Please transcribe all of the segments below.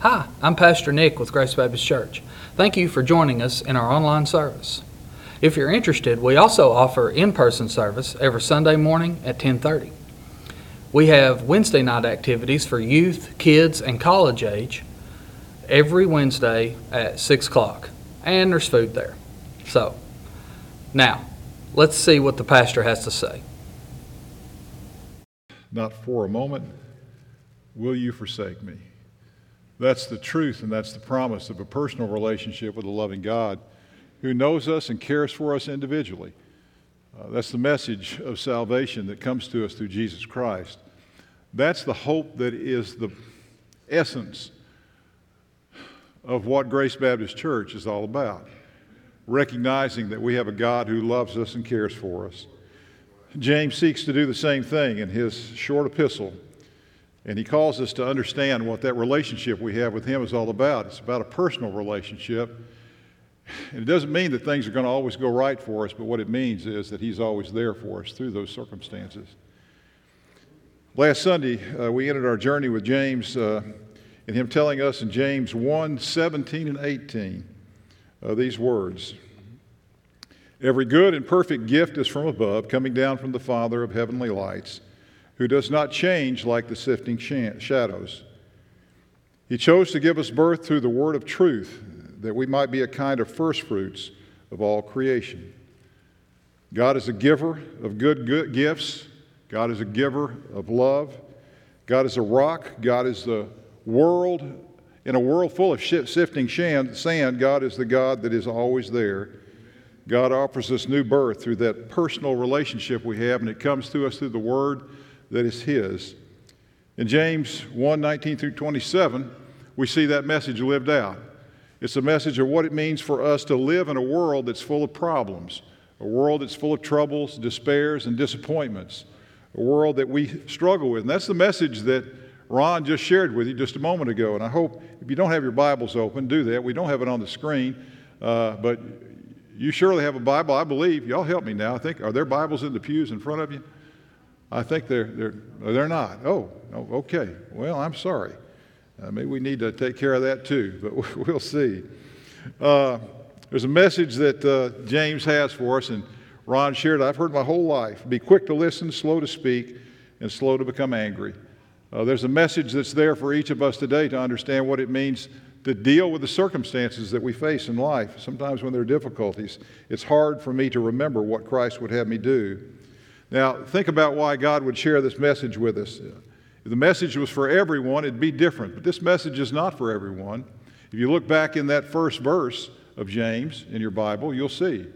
Hi, I'm Pastor Nick with Grace Baptist Church. Thank you for joining us in our online service. If you're interested, we also offer in-person service every Sunday morning at 10:30. We have Wednesday night activities for youth, kids, and college age every Wednesday at 6 o'clock, and there's food there. So, now, let's see what the pastor has to say. Not for a moment will you forsake me. That's the truth and that's the promise of a personal relationship with a loving God who knows us and cares for us individually. Uh, that's the message of salvation that comes to us through Jesus Christ. That's the hope that is the essence of what Grace Baptist Church is all about. Recognizing that we have a God who loves us and cares for us. James seeks to do the same thing in his short epistle and he calls us to understand what that relationship we have with him is all about. It's about a personal relationship. And it doesn't mean that things are going to always go right for us, but what it means is that he's always there for us through those circumstances. Last Sunday, uh, we ended our journey with James uh, and him telling us in James 1 17 and 18 uh, these words Every good and perfect gift is from above, coming down from the Father of heavenly lights who does not change like the sifting shadows. He chose to give us birth through the word of truth, that we might be a kind of firstfruits of all creation. God is a giver of good, good gifts. God is a giver of love. God is a rock. God is the world. In a world full of sifting sand, God is the God that is always there. God offers us new birth through that personal relationship we have, and it comes to us through the Word that is His. In James 1 19 through 27, we see that message lived out. It's a message of what it means for us to live in a world that's full of problems, a world that's full of troubles, despairs, and disappointments, a world that we struggle with. And that's the message that Ron just shared with you just a moment ago. And I hope if you don't have your Bibles open, do that. We don't have it on the screen, uh, but you surely have a Bible, I believe. Y'all help me now. I think, are there Bibles in the pews in front of you? I think they're, they're, they're not. Oh, oh okay. Well, I'm sorry. Uh, maybe we need to take care of that too, but we'll see. Uh, there's a message that uh, James has for us, and Ron shared. I've heard my whole life be quick to listen, slow to speak, and slow to become angry. Uh, there's a message that's there for each of us today to understand what it means to deal with the circumstances that we face in life. Sometimes when there are difficulties, it's hard for me to remember what Christ would have me do. Now, think about why God would share this message with us. If the message was for everyone, it'd be different. But this message is not for everyone. If you look back in that first verse of James in your Bible, you'll see.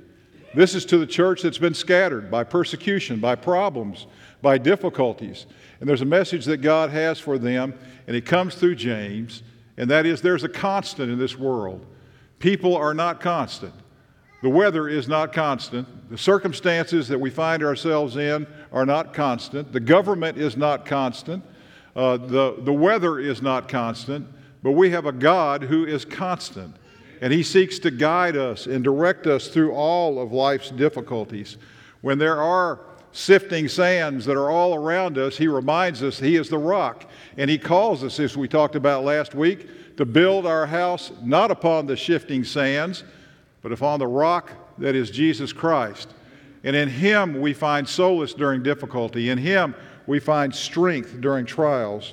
This is to the church that's been scattered by persecution, by problems, by difficulties. And there's a message that God has for them, and it comes through James, and that is there's a constant in this world. People are not constant. The weather is not constant. The circumstances that we find ourselves in are not constant. The government is not constant. Uh, the, the weather is not constant. But we have a God who is constant. And He seeks to guide us and direct us through all of life's difficulties. When there are sifting sands that are all around us, He reminds us He is the rock. And He calls us, as we talked about last week, to build our house not upon the shifting sands but upon the rock that is Jesus Christ. And in Him we find solace during difficulty. In Him we find strength during trials.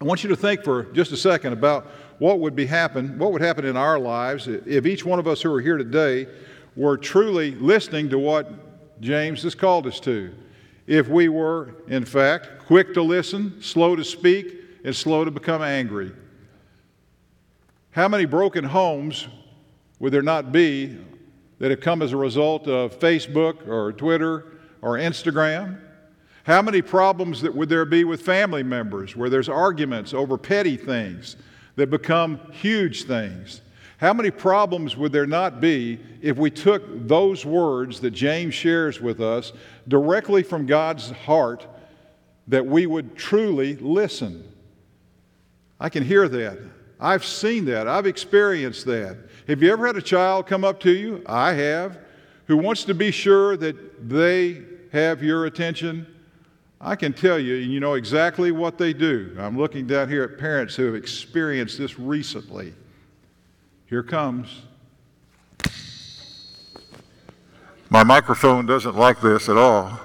I want you to think for just a second about what would be happen, what would happen in our lives if each one of us who are here today were truly listening to what James has called us to. If we were, in fact, quick to listen, slow to speak, and slow to become angry. How many broken homes would there not be that have come as a result of Facebook or Twitter or Instagram? How many problems that would there be with family members where there's arguments over petty things that become huge things? How many problems would there not be if we took those words that James shares with us directly from God's heart that we would truly listen? I can hear that. I've seen that. I've experienced that. Have you ever had a child come up to you? I have, who wants to be sure that they have your attention I can tell you, and you know exactly what they do. I'm looking down here at parents who have experienced this recently. Here comes. My microphone doesn't like this at all,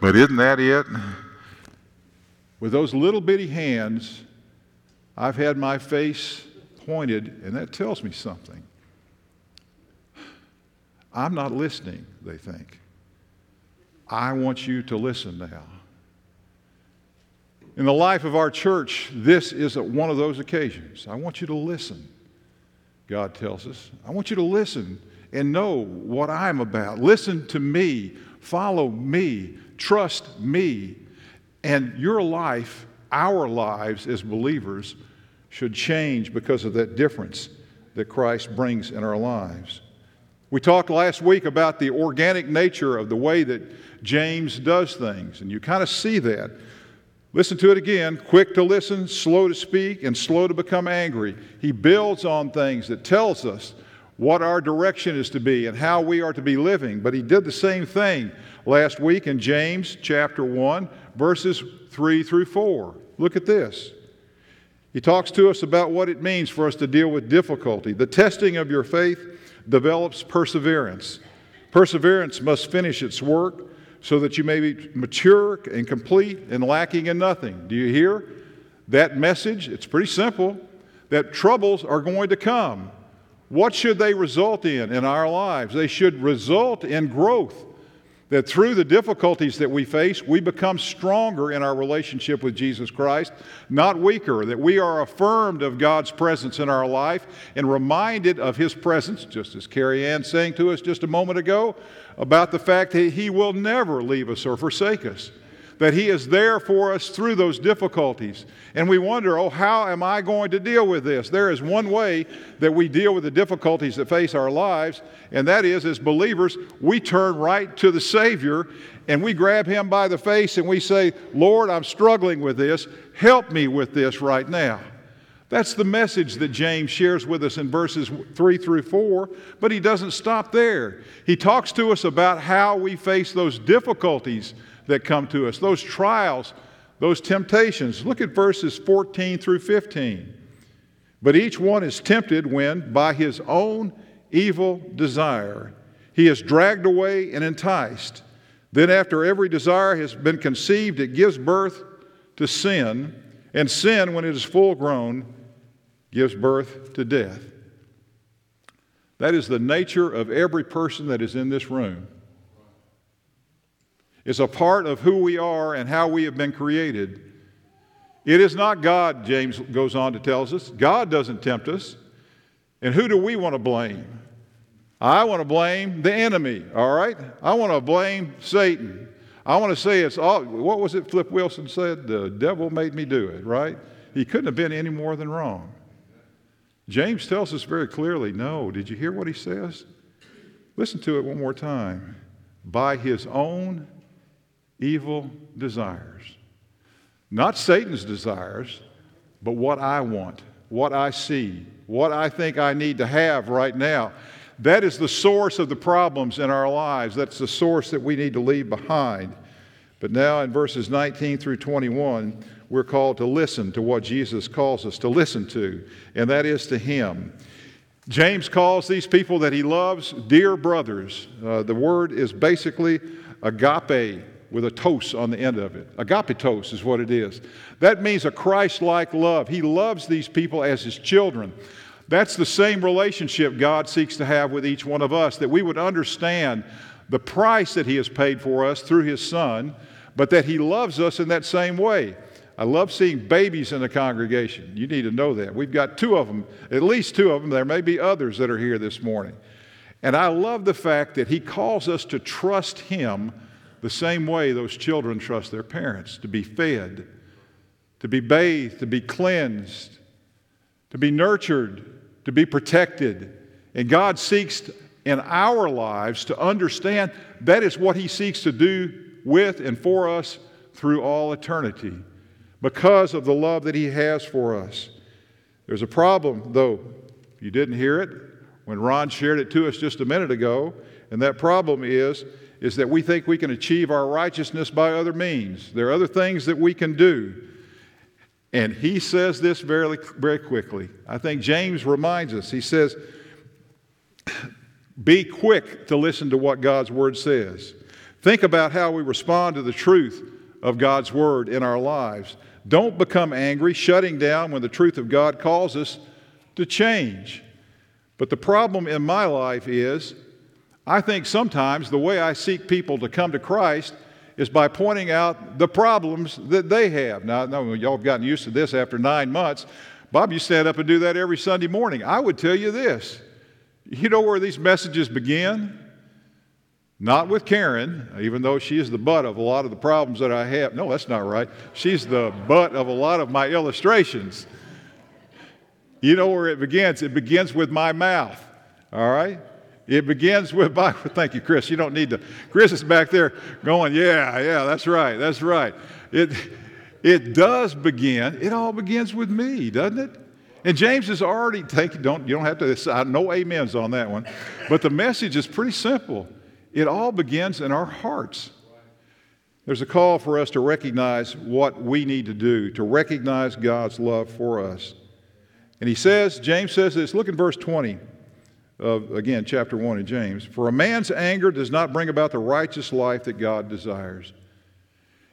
but isn't that it? With those little bitty hands, I've had my face pointed, and that tells me something. I'm not listening, they think. I want you to listen now. In the life of our church, this is one of those occasions. I want you to listen, God tells us. I want you to listen and know what I'm about. Listen to me, follow me, trust me. And your life, our lives as believers, should change because of that difference that Christ brings in our lives. We talked last week about the organic nature of the way that James does things, and you kind of see that. Listen to it again quick to listen, slow to speak, and slow to become angry. He builds on things that tells us what our direction is to be and how we are to be living. But he did the same thing last week in James chapter 1, verses 3 through 4. Look at this. He talks to us about what it means for us to deal with difficulty. The testing of your faith develops perseverance. Perseverance must finish its work so that you may be mature and complete and lacking in nothing. Do you hear that message? It's pretty simple that troubles are going to come. What should they result in in our lives? They should result in growth. That through the difficulties that we face, we become stronger in our relationship with Jesus Christ, not weaker. That we are affirmed of God's presence in our life and reminded of His presence, just as Carrie Ann saying to us just a moment ago about the fact that He will never leave us or forsake us that He is there for us through those difficulties. And we wonder, oh, how am I going to deal with this? There is one way that we deal with the difficulties that face our lives, and that is, as believers, we turn right to the Savior and we grab Him by the face and we say, Lord, I'm struggling with this. Help me with this right now. That's the message that James shares with us in verses 3 through 4, but he doesn't stop there. He talks to us about how we face those difficulties that come to us, those trials, those temptations. Look at verses 14 through 15. But each one is tempted when, by his own evil desire, he is dragged away and enticed. Then, after every desire has been conceived, it gives birth to sin, and sin, when it is full grown, gives birth to death. That is the nature of every person that is in this room. It's a part of who we are and how we have been created. It is not God, James goes on to tell us. God doesn't tempt us. And who do we want to blame? I want to blame the enemy, all right? I want to blame Satan. I want to say it's all, what was it Flip Wilson said? The devil made me do it, right? He couldn't have been any more than wrong. James tells us very clearly no. Did you hear what he says? Listen to it one more time. By his own evil desires. Not Satan's desires, but what I want, what I see, what I think I need to have right now. That is the source of the problems in our lives. That's the source that we need to leave behind. But now in verses 19 through 21, we're called to listen to what Jesus calls us to listen to, and that is to Him. James calls these people that he loves dear brothers. Uh, the word is basically agape, with a tos on the end of it. Agapetos is what it is. That means a Christ like love. He loves these people as his children. That's the same relationship God seeks to have with each one of us, that we would understand the price that he has paid for us through his son, but that he loves us in that same way. I love seeing babies in the congregation. You need to know that. We've got two of them, at least two of them. There may be others that are here this morning. And I love the fact that he calls us to trust him the same way those children trust their parents to be fed, to be bathed, to be cleansed, to be nurtured, to be protected. And God seeks in our lives to understand that is what He seeks to do with and for us through all eternity because of the love that He has for us. There's a problem, though. You didn't hear it when Ron shared it to us just a minute ago, and that problem is is that we think we can achieve our righteousness by other means. There are other things that we can do. And he says this very, very quickly. I think James reminds us. He says, Be quick to listen to what God's word says. Think about how we respond to the truth of God's word in our lives. Don't become angry, shutting down when the truth of God calls us to change. But the problem in my life is I think sometimes the way I seek people to come to Christ is by pointing out the problems that they have. Now, know y'all have gotten used to this after nine months. Bob, you stand up and do that every Sunday morning. I would tell you this you know where these messages begin? Not with Karen, even though she is the butt of a lot of the problems that I have. No, that's not right. She's the butt of a lot of my illustrations. You know where it begins? It begins with my mouth, all right? It begins with my, thank you, Chris. You don't need to. Chris is back there going, yeah, yeah, that's right, that's right. It, it does begin, it all begins with me, doesn't it? And James is already taking, don't, you don't have to, no amens on that one. But the message is pretty simple. It all begins in our hearts. There's a call for us to recognize what we need to do, to recognize God's love for us. And he says, James says this, look in verse 20 of, again, chapter 1 in James. For a man's anger does not bring about the righteous life that God desires.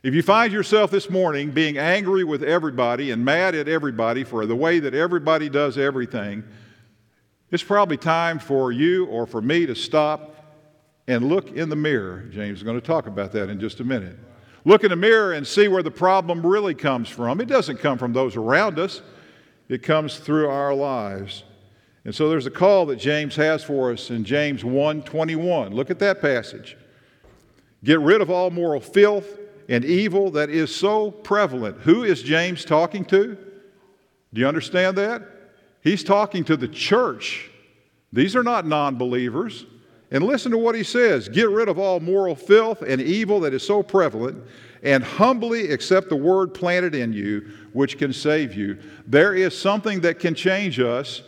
If you find yourself this morning being angry with everybody and mad at everybody for the way that everybody does everything, it's probably time for you or for me to stop and look in the mirror. James is going to talk about that in just a minute. Look in the mirror and see where the problem really comes from. It doesn't come from those around us, it comes through our lives. And so there's a call that James has for us in James 1:21. Look at that passage. Get rid of all moral filth and evil that is so prevalent. Who is James talking to? Do you understand that? He's talking to the church. These are not non believers. And listen to what he says Get rid of all moral filth and evil that is so prevalent, and humbly accept the word planted in you, which can save you. There is something that can change us,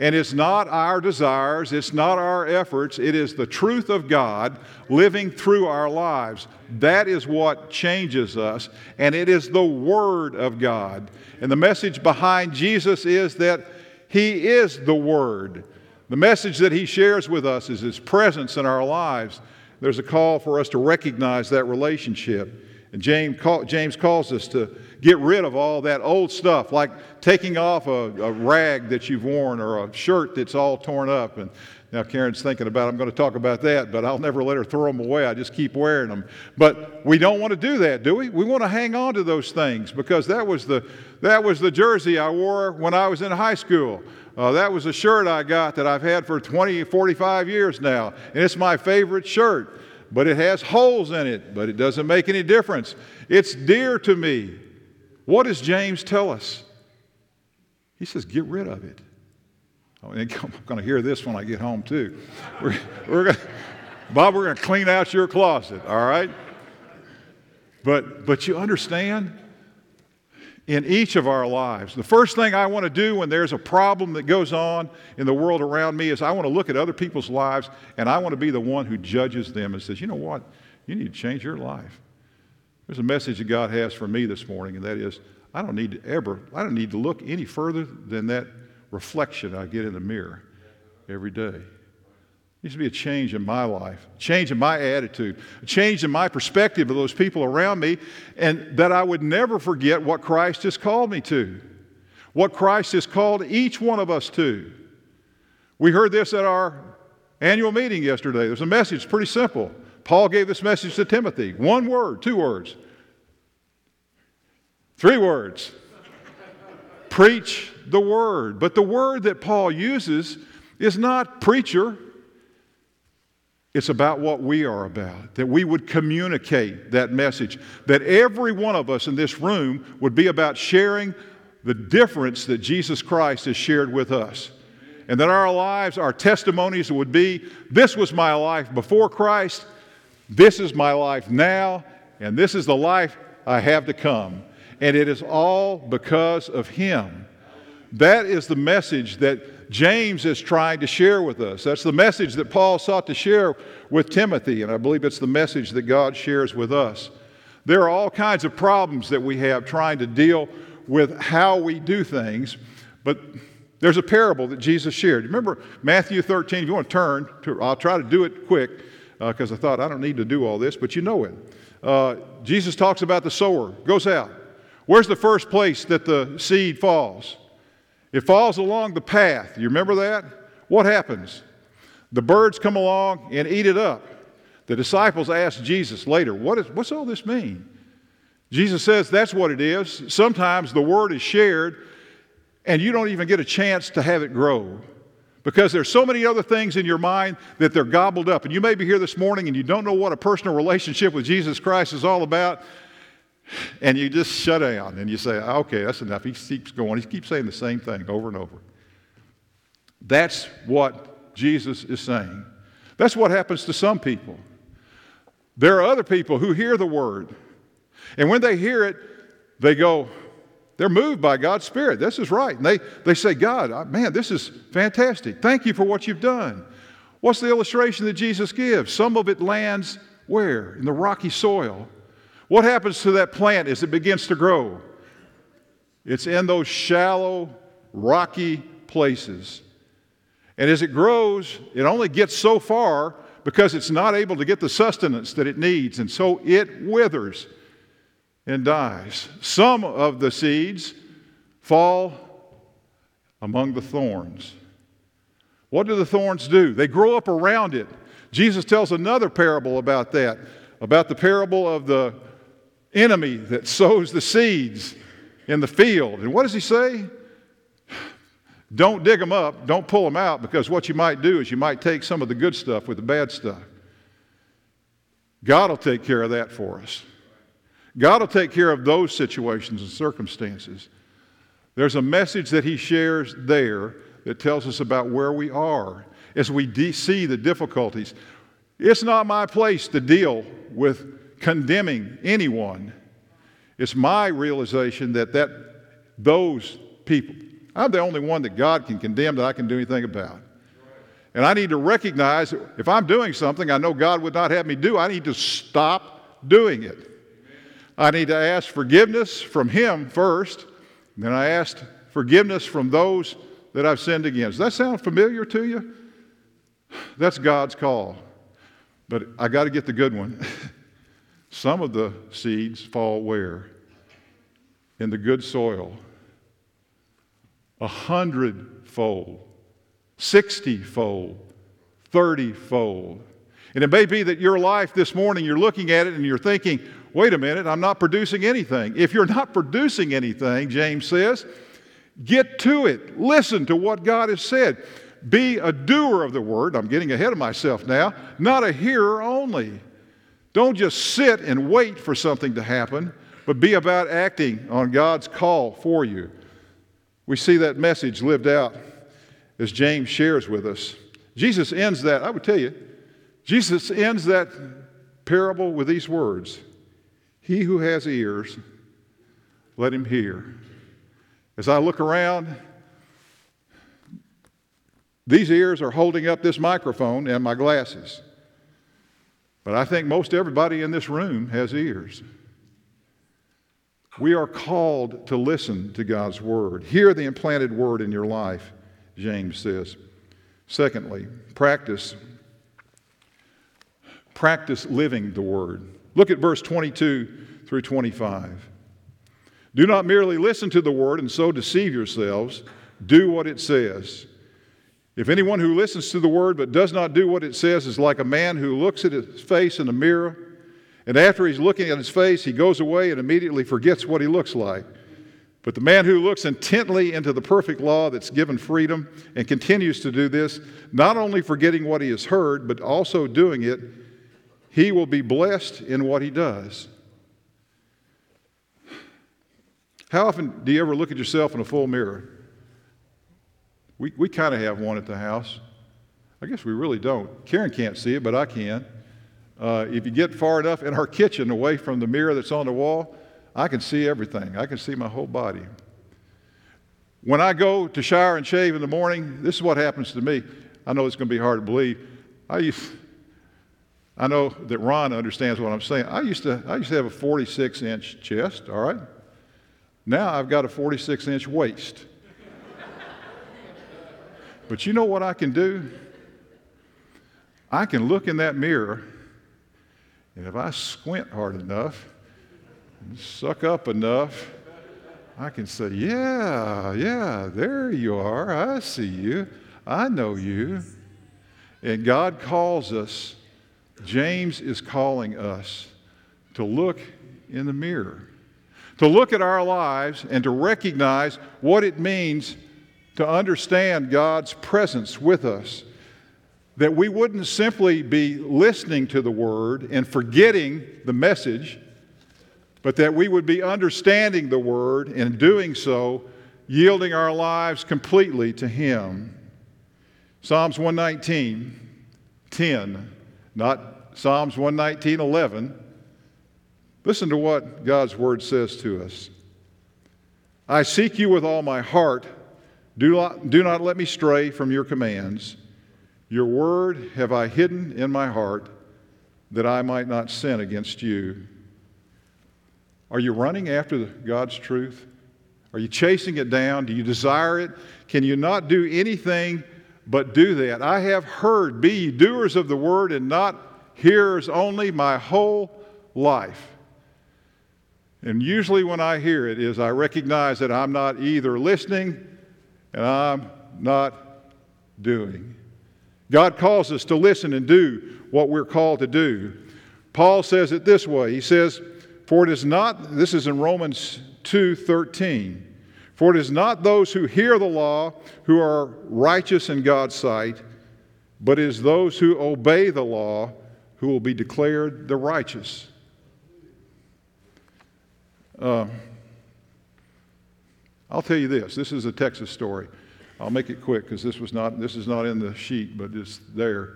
and it's not our desires, it's not our efforts, it is the truth of God living through our lives. That is what changes us, and it is the Word of God. And the message behind Jesus is that He is the Word. The message that he shares with us is his presence in our lives. There's a call for us to recognize that relationship. And James, James calls us to get rid of all that old stuff, like taking off a, a, rag that you've worn or a shirt that's all torn up. And now Karen's thinking about, I'm going to talk about that, but I'll never let her throw them away. I just keep wearing them. But we don't want to do that, do we? We want to hang on to those things because that was the, that was the jersey I wore when I was in high school. Uh, that was a shirt I got that I've had for 20, 45 years now, and it's my favorite shirt. But it has holes in it, but it doesn't make any difference. It's dear to me. What does James tell us? He says, get rid of it. Oh, I'm going to hear this when I get home, too. We're, we're gonna, Bob, we're going to clean out your closet, all right? But, but you understand? In each of our lives. The first thing I want to do when there's a problem that goes on in the world around me is I want to look at other people's lives and I want to be the one who judges them and says, you know what? You need to change your life. There's a message that God has for me this morning, and that is I don't need to ever, I don't need to look any further than that reflection I get in the mirror every day needs to be a change in my life, a change in my attitude, a change in my perspective of those people around me, and that I would never forget what Christ has called me to, what Christ has called each one of us to. We heard this at our annual meeting yesterday. There's a message, pretty simple. Paul gave this message to Timothy one word, two words, three words. Preach the word. But the word that Paul uses is not preacher it's about what we are about, that we would communicate that message, that every one of us in this room would be about sharing the difference that Jesus Christ has shared with us. And that our lives, our testimonies would be this was my life before Christ, this is my life now, and this is the life I have to come. And it is all because of Him. That is the message that James is trying to share with us. That's the message that Paul sought to share with Timothy, and I believe it's the message that God shares with us. There are all kinds of problems that we have trying to deal with how we do things, but there's a parable that Jesus shared. Remember Matthew 13? If you want to turn, to, I'll try to do it quick because uh, I thought I don't need to do all this, but you know it. Uh, Jesus talks about the sower, goes out. Where's the first place that the seed falls? It falls along the path. You remember that? What happens? The birds come along and eat it up. The disciples ask Jesus later, what is, What's all this mean? Jesus says that's what it is. Sometimes the word is shared and you don't even get a chance to have it grow because there's so many other things in your mind that they're gobbled up. And you may be here this morning and you don't know what a personal relationship with Jesus Christ is all about. And you just shut down and you say, okay, that's enough. He keeps going. He keeps saying the same thing over and over. That's what Jesus is saying. That's what happens to some people. There are other people who hear the word. And when they hear it, they go, they're moved by God's Spirit. This is right. And they, they say, God, man, this is fantastic. Thank you for what you've done. What's the illustration that Jesus gives? Some of it lands where? In the rocky soil. What happens to that plant as it begins to grow? It's in those shallow, rocky places. And as it grows, it only gets so far because it's not able to get the sustenance that it needs, and so it withers and dies. Some of the seeds fall among the thorns. What do the thorns do? They grow up around it. Jesus tells another parable about that, about the parable of the enemy that sows the seeds in the field. And what does he say? Don't dig them up, don't pull them out, because what you might do is you might take some of the good stuff with the bad stuff. God will take care of that for us. God will take care of those situations and circumstances. There's a message that he shares there that tells us about where we are as we de- see the difficulties. It's not my place to deal with condemning anyone. It's my realization that, that those people, I'm the only one that God can condemn that I can do anything about. And I need to recognize that if I'm doing something I know God would not have me do, I need to stop doing it. I need to ask forgiveness from Him first, and then I ask forgiveness from those that I've sinned against. Does that sound familiar to you? That's God's call. But I got to get the good one. Some of the seeds fall where? In the good soil. A hundredfold, sixty-fold, thirty-fold. And it may be that your life this morning, you're looking at it and you're thinking, wait a minute, I'm not producing anything. If you're not producing anything, James says, get to it. Listen to what God has said. Be a doer of the word. I'm getting ahead of myself now, not a hearer only. Don't just sit and wait for something to happen, but be about acting on God's call for you. We see that message lived out as James shares with us. Jesus ends that, I would tell you, Jesus ends that parable with these words he who has ears, let him hear. As I look around, these ears are holding up this microphone and my glasses. But I think most everybody in this room has ears. We are called to listen to God's word. Hear the implanted word in your life, James says. Secondly, practice practice living the word. Look at verse 22 through 25. Do not merely listen to the word and so deceive yourselves. Do what it says. If anyone who listens to the word but does not do what it says is like a man who looks at his face in a mirror, and after he's looking at his face, he goes away and immediately forgets what he looks like. But the man who looks intently into the perfect law that's given freedom and continues to do this, not only forgetting what he has heard, but also doing it, he will be blessed in what he does. How often do you ever look at yourself in a full mirror? We, we kind of have one at the house. I guess we really don't. Karen can't see it, but I can. Uh, if you get far enough in our kitchen away from the mirror that's on the wall, I can see everything. I can see my whole body. When I go to shower and shave in the morning, this is what happens to me. I know it's going to be hard to believe. I used, I know that Ron understands what I'm saying. I used to, I used to have a 46 inch chest, all right? Now I've got a 46 inch waist. But you know what I can do? I can look in that mirror, and if I squint hard enough, and suck up enough, I can say, Yeah, yeah, there you are. I see you. I know you. And God calls us, James is calling us to look in the mirror, to look at our lives and to recognize what it means to understand God's presence with us that we wouldn't simply be listening to the word and forgetting the message, but that we would be understanding the word and doing so, yielding our lives completely to Him. Psalms 119, 10, not Psalms 119, 11. Listen to what God's word says to us. I seek you with all my heart. Do not, do not let me stray from your commands. Your word have I hidden in my heart that I might not sin against you. Are you running after God's truth? Are you chasing it down? Do you desire it? Can you not do anything but do that? I have heard, be ye doers of the word and not hearers only my whole life. And usually when I hear it is I recognize that I'm not either listening and I'm not doing. God calls us to listen and do what we're called to do. Paul says it this way. He says, "For it is not this is in Romans 2:13. For it is not those who hear the law who are righteous in God's sight, but it is those who obey the law who will be declared the righteous." Uh, I'll tell you this. This is a Texas story. I'll make it quick because this was not this is not in the sheet, but it's there.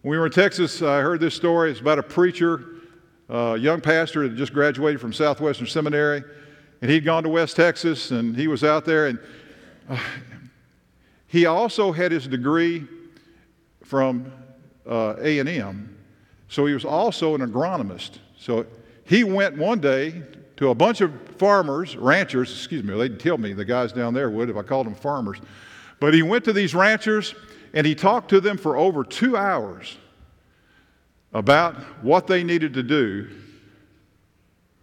When we were in Texas, I heard this story. It's about a preacher, a young pastor that just graduated from Southwestern Seminary, and he'd gone to West Texas, and he was out there, and uh, he also had his degree from uh, A&M, so he was also an agronomist. So he went one day to a bunch of farmers, ranchers, excuse me, they'd tell me, the guys down there would if I called them farmers. But he went to these ranchers and he talked to them for over two hours about what they needed to do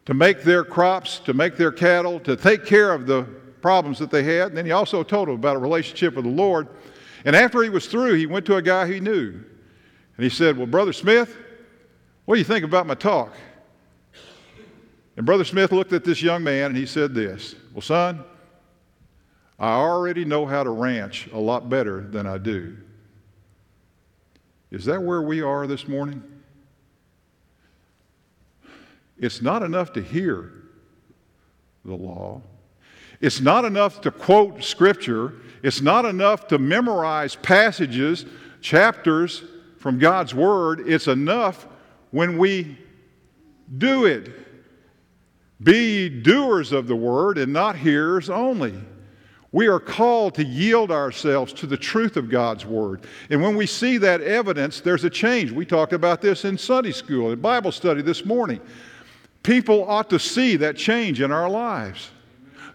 to make their crops, to make their cattle, to take care of the problems that they had. And then he also told them about a relationship with the Lord. And after he was through, he went to a guy he knew. And he said, Well, Brother Smith, what do you think about my talk? And Brother Smith looked at this young man and he said this Well, son, I already know how to ranch a lot better than I do. Is that where we are this morning? It's not enough to hear the law. It's not enough to quote scripture. It's not enough to memorize passages, chapters from God's word. It's enough when we do it. Be doers of the word and not hearers only. We are called to yield ourselves to the truth of God's Word. And when we see that evidence, there's a change. We talked about this in Sunday school, in Bible study this morning. People ought to see that change in our lives,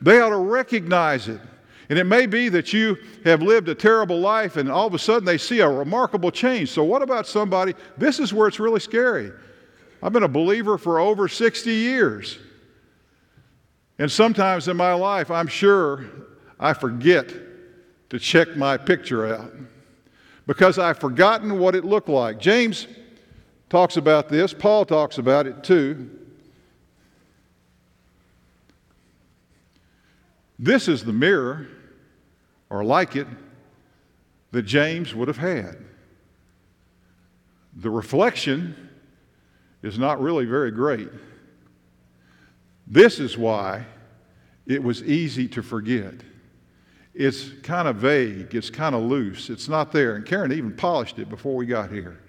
they ought to recognize it. And it may be that you have lived a terrible life and all of a sudden they see a remarkable change. So, what about somebody? This is where it's really scary. I've been a believer for over 60 years. And sometimes in my life, I'm sure I forget to check my picture out because I've forgotten what it looked like. James talks about this, Paul talks about it too. This is the mirror, or like it, that James would have had. The reflection is not really very great. This is why it was easy to forget. It's kind of vague, it's kind of loose, it's not there. And Karen even polished it before we got here.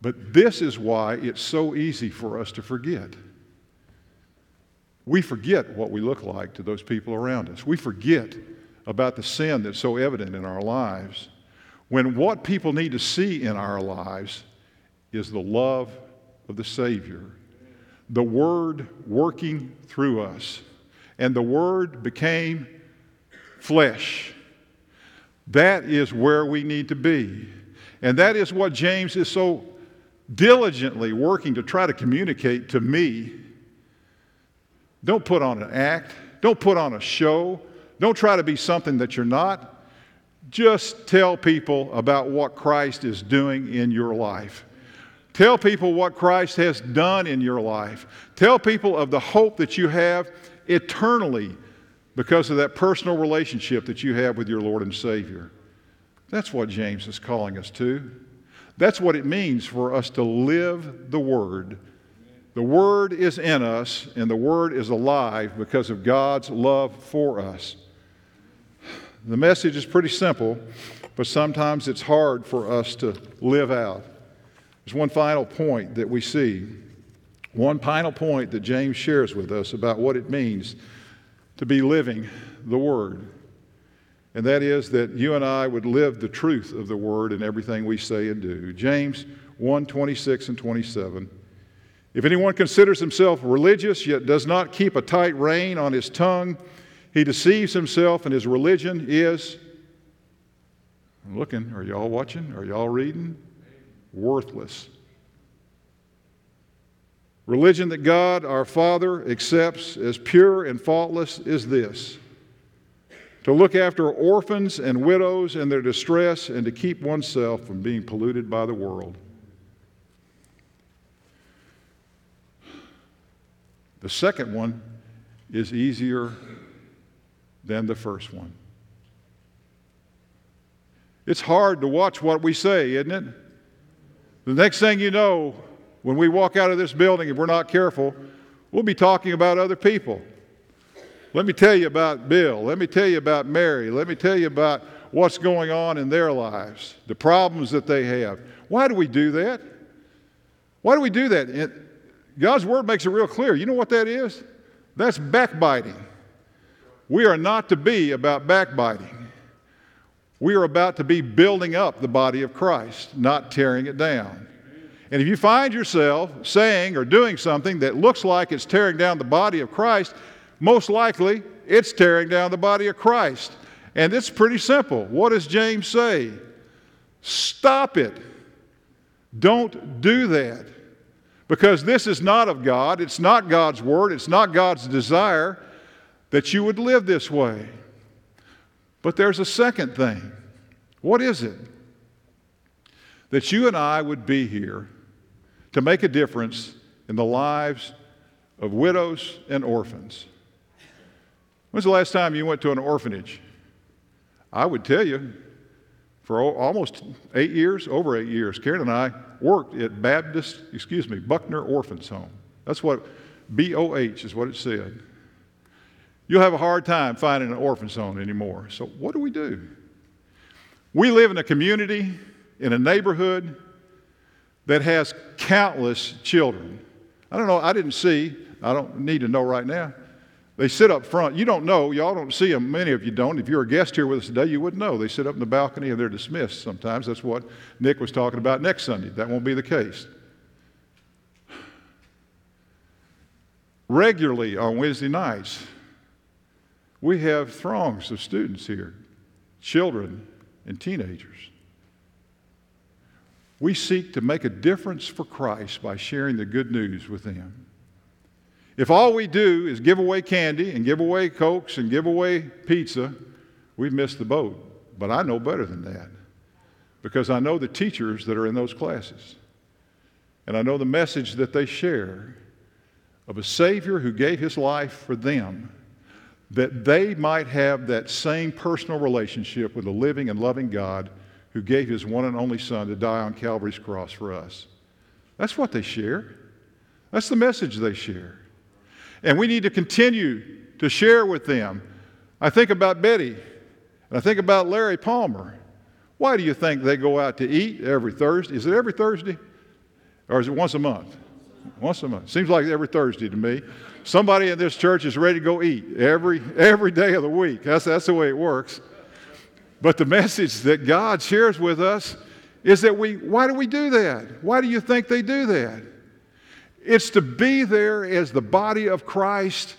But this is why it's so easy for us to forget. we forget what we look like to those people around us. We forget about the sin that's so evident in our lives. When what people need to see in our lives is the love of the Savior, the Word working through us, and the Word became flesh. That is where we need to be. And that is what James is so diligently working to try to communicate to me. Don't put on an act, don't put on a show, don't try to be something that you're not. Just tell people about what Christ is doing in your life. Tell people what Christ has done in your life. Tell people of the hope that you have eternally because of that personal relationship that you have with your Lord and Savior. That's what James is calling us to. That's what it means for us to live the Word. The Word is in us, and the Word is alive because of God's love for us. The message is pretty simple, but sometimes it's hard for us to live out. There's one final point that we see, one final point that James shares with us about what it means to be living the Word. And that is that you and I would live the truth of the Word in everything we say and do. James 1 26 and 27. If anyone considers himself religious yet does not keep a tight rein on his tongue, he deceives himself, and his religion is. I'm looking. Are y'all watching? Are y'all reading? Worthless. Religion that God, our Father, accepts as pure and faultless is this to look after orphans and widows in their distress and to keep oneself from being polluted by the world. The second one is easier than the first one. It's hard to watch what we say, isn't it? The next thing you know, when we walk out of this building, if we're not careful, we'll be talking about other people. Let me tell you about Bill. Let me tell you about Mary. Let me tell you about what's going on in their lives, the problems that they have. Why do we do that? Why do we do that? It, God's Word makes it real clear. You know what that is? That's backbiting. We are not to be about backbiting. We are about to be building up the body of Christ, not tearing it down. And if you find yourself saying or doing something that looks like it's tearing down the body of Christ, most likely it's tearing down the body of Christ. And it's pretty simple. What does James say? Stop it. Don't do that. Because this is not of God. It's not God's word. It's not God's desire that you would live this way. But there's a second thing. What is it? That you and I would be here to make a difference in the lives of widows and orphans. When's the last time you went to an orphanage? I would tell you, for almost eight years, over eight years, Karen and I worked at Baptist, excuse me, Buckner Orphans Home. That's what B O H is what it said. You'll have a hard time finding an orphan's home anymore. So, what do we do? We live in a community, in a neighborhood that has countless children. I don't know, I didn't see, I don't need to know right now. They sit up front. You don't know, y'all don't see them, many of you don't. If you're a guest here with us today, you wouldn't know. They sit up in the balcony and they're dismissed sometimes. That's what Nick was talking about next Sunday. That won't be the case. Regularly on Wednesday nights, we have throngs of students here, children and teenagers. We seek to make a difference for Christ by sharing the good news with them. If all we do is give away candy and give away cokes and give away pizza, we've missed the boat. But I know better than that because I know the teachers that are in those classes. And I know the message that they share of a Savior who gave his life for them that they might have that same personal relationship with a living and loving God who gave his one and only Son to die on Calvary's cross for us. That's what they share. That's the message they share. And we need to continue to share with them. I think about Betty, and I think about Larry Palmer. Why do you think they go out to eat every Thursday? Is it every Thursday? Or is it once a month? Once a month. Seems like every Thursday to me. Somebody in this church is ready to go eat every, every day of the week. That's, that's the way it works. But the message that God shares with us is that we, why do we do that? Why do you think they do that? It's to be there as the body of Christ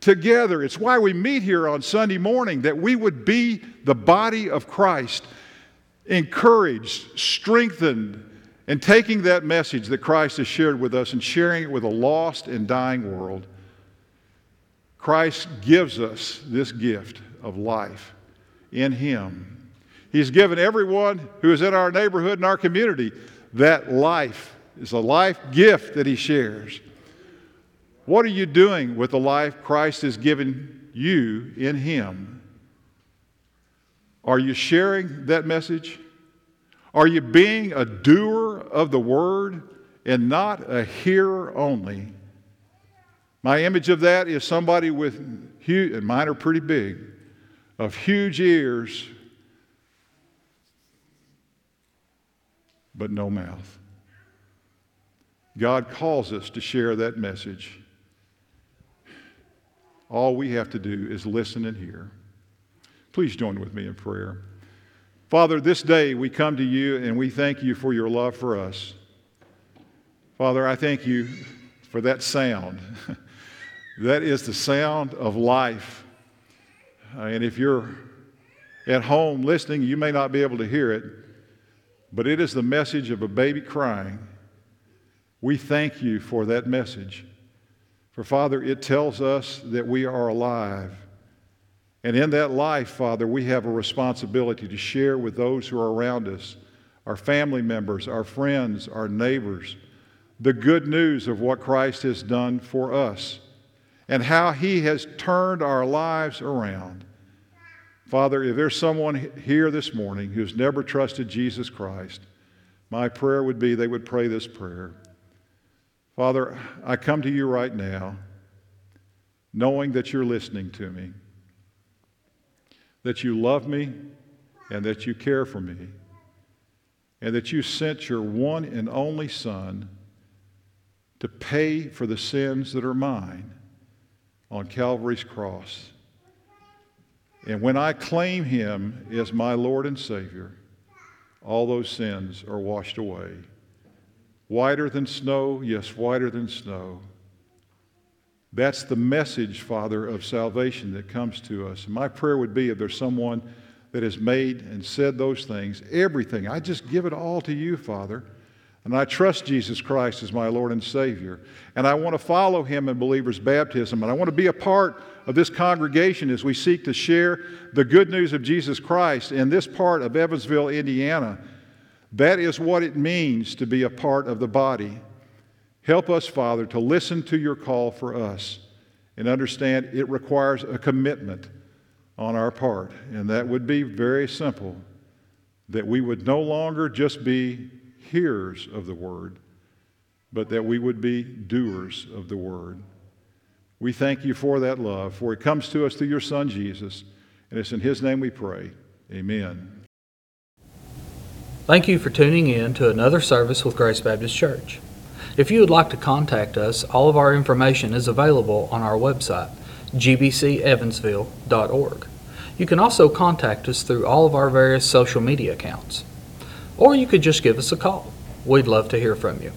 together. It's why we meet here on Sunday morning, that we would be the body of Christ, encouraged, strengthened, and taking that message that Christ has shared with us and sharing it with a lost and dying world. Christ gives us this gift of life in Him. He's given everyone who is in our neighborhood and our community that life. It's a life gift that He shares. What are you doing with the life Christ has given you in Him? Are you sharing that message? Are you being a doer of the word and not a hearer only? My image of that is somebody with huge, and mine are pretty big, of huge ears, but no mouth. God calls us to share that message. All we have to do is listen and hear. Please join with me in prayer. Father, this day we come to you and we thank you for your love for us. Father, I thank you for that sound. that is the sound of life. Uh, and if you're at home listening, you may not be able to hear it, but it is the message of a baby crying. We thank you for that message. For, Father, it tells us that we are alive. And in that life, Father, we have a responsibility to share with those who are around us, our family members, our friends, our neighbors, the good news of what Christ has done for us and how he has turned our lives around. Father, if there's someone here this morning who's never trusted Jesus Christ, my prayer would be they would pray this prayer. Father, I come to you right now knowing that you're listening to me that you love me and that you care for me, and that you sent your one and only Son to pay for the sins that are mine on Calvary's cross. And when I claim him as my Lord and Savior, all those sins are washed away. Whiter than snow, yes, whiter than snow. That's the message, Father, of salvation that comes to us. And my prayer would be if there's someone that has made and said those things, everything, I just give it all to you, Father. And I trust Jesus Christ as my Lord and Savior. And I want to follow him in believer's baptism. And I want to be a part of this congregation as we seek to share the good news of Jesus Christ in this part of Evansville, Indiana. That is what it means to be a part of the body. Help us, Father, to listen to your call for us and understand it requires a commitment on our part. And that would be very simple that we would no longer just be hearers of the word, but that we would be doers of the word. We thank you for that love, for it comes to us through your Son, Jesus. And it's in his name we pray. Amen. Thank you for tuning in to another service with Grace Baptist Church. If you would like to contact us, all of our information is available on our website, gbcevansville.org. You can also contact us through all of our various social media accounts. Or you could just give us a call. We'd love to hear from you.